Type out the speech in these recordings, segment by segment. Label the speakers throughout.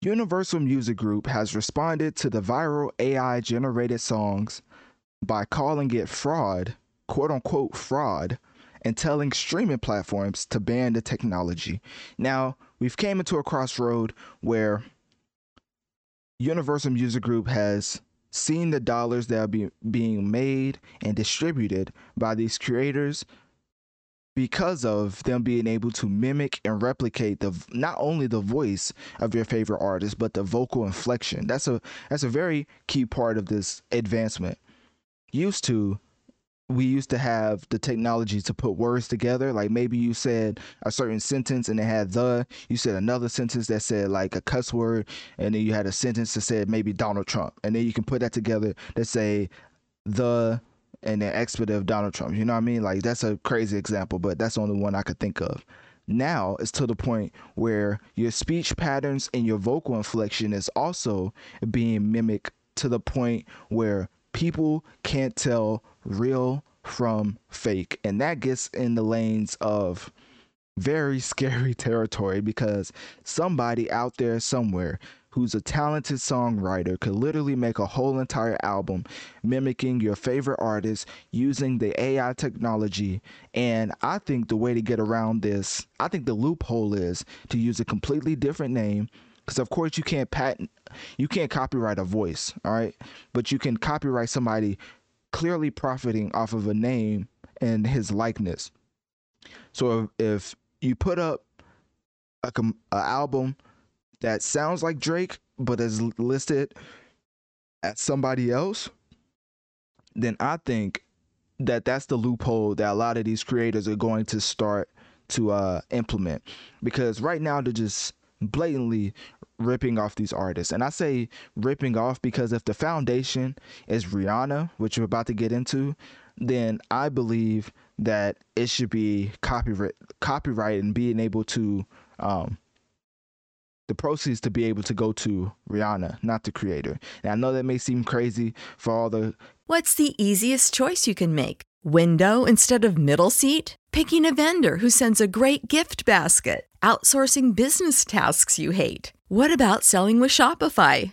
Speaker 1: Universal Music Group has responded to the viral AI generated songs by calling it fraud, quote unquote fraud, and telling streaming platforms to ban the technology. Now, we've came into a crossroad where Universal Music Group has seen the dollars that are be, being made and distributed by these creators because of them being able to mimic and replicate the not only the voice of your favorite artist but the vocal inflection. That's a that's a very key part of this advancement. Used to we used to have the technology to put words together. Like maybe you said a certain sentence and it had the you said another sentence that said like a cuss word and then you had a sentence that said maybe donald trump. And then you can put that together to say the and the expletive Donald Trump. You know what I mean? Like that's a crazy example, but that's the only one I could think of. Now it's to the point where your speech patterns and your vocal inflection is also being mimicked to the point where people can't tell real from fake. And that gets in the lanes of very scary territory because somebody out there somewhere who's a talented songwriter, could literally make a whole entire album mimicking your favorite artist using the AI technology. And I think the way to get around this, I think the loophole is to use a completely different name. Because of course you can't patent, you can't copyright a voice, all right? But you can copyright somebody clearly profiting off of a name and his likeness. So if, you put up a, a album that sounds like Drake but is listed as somebody else, then I think that that's the loophole that a lot of these creators are going to start to uh, implement because right now they're just blatantly ripping off these artists. And I say ripping off because if the foundation is Rihanna, which we're about to get into, then I believe that it should be copyright copyright and being able to um, the proceeds to be able to go to Rihanna, not the creator. And I know that may seem crazy for all the.
Speaker 2: What's the easiest choice you can make? Window instead of middle seat? Picking a vendor who sends a great gift basket? Outsourcing business tasks you hate? What about selling with Shopify?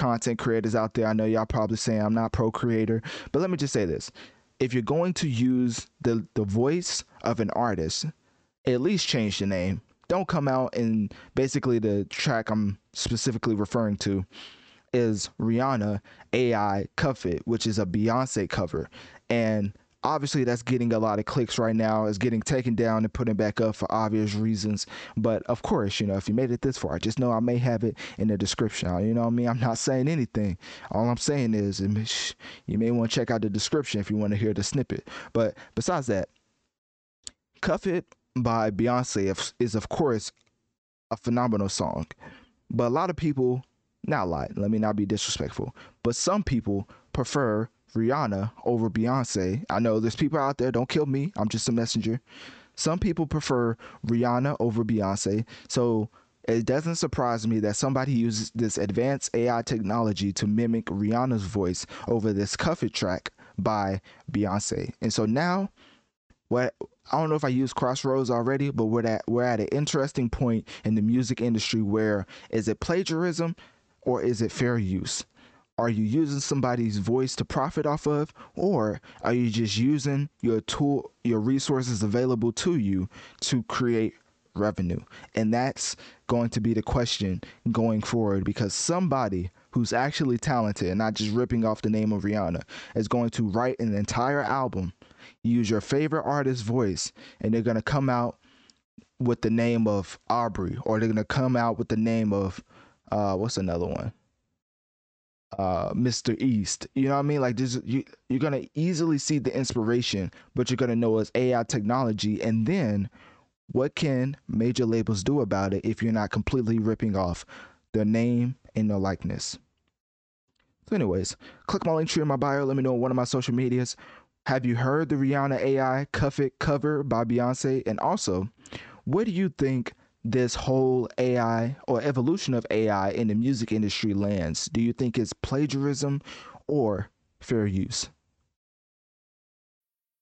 Speaker 1: Content creators out there, I know y'all probably saying I'm not pro creator, but let me just say this. If you're going to use the the voice of an artist, at least change the name. Don't come out and basically the track I'm specifically referring to is Rihanna AI Cuff It, which is a Beyonce cover. And obviously that's getting a lot of clicks right now. It's getting taken down and putting back up for obvious reasons. But of course you know if you made it this far I just know i may have it in the description. You know what i mean? I'm not saying anything. All i'm saying is you may want to check out the description if you want to hear the snippet. But besides that cuff it by beyonce is of course a phenomenal song. But a lot of people not a lot let me not be disrespectful but some people prefer Rihanna over Beyonce. I know there's people out there, don't kill me. I'm just a messenger. Some people prefer Rihanna over Beyonce. So it doesn't surprise me that somebody uses this advanced AI technology to mimic Rihanna's voice over this Cuff It track by Beyonce. And so now, what I don't know if I used Crossroads already, but we're at we're at an interesting point in the music industry where is it plagiarism or is it fair use? Are you using somebody's voice to profit off of, or are you just using your tool, your resources available to you to create revenue? And that's going to be the question going forward because somebody who's actually talented and not just ripping off the name of Rihanna is going to write an entire album, use your favorite artist's voice, and they're going to come out with the name of Aubrey, or they're going to come out with the name of, uh, what's another one? Uh Mr. East. You know what I mean? Like this you you're gonna easily see the inspiration, but you're gonna know it's AI technology and then what can major labels do about it if you're not completely ripping off their name and their likeness? So, anyways, click my Linktree in my bio. Let me know on one of my social medias. Have you heard the Rihanna AI Cuff It cover by Beyonce? And also, what do you think this whole AI or evolution of AI in the music industry lands? Do you think it's plagiarism or fair use?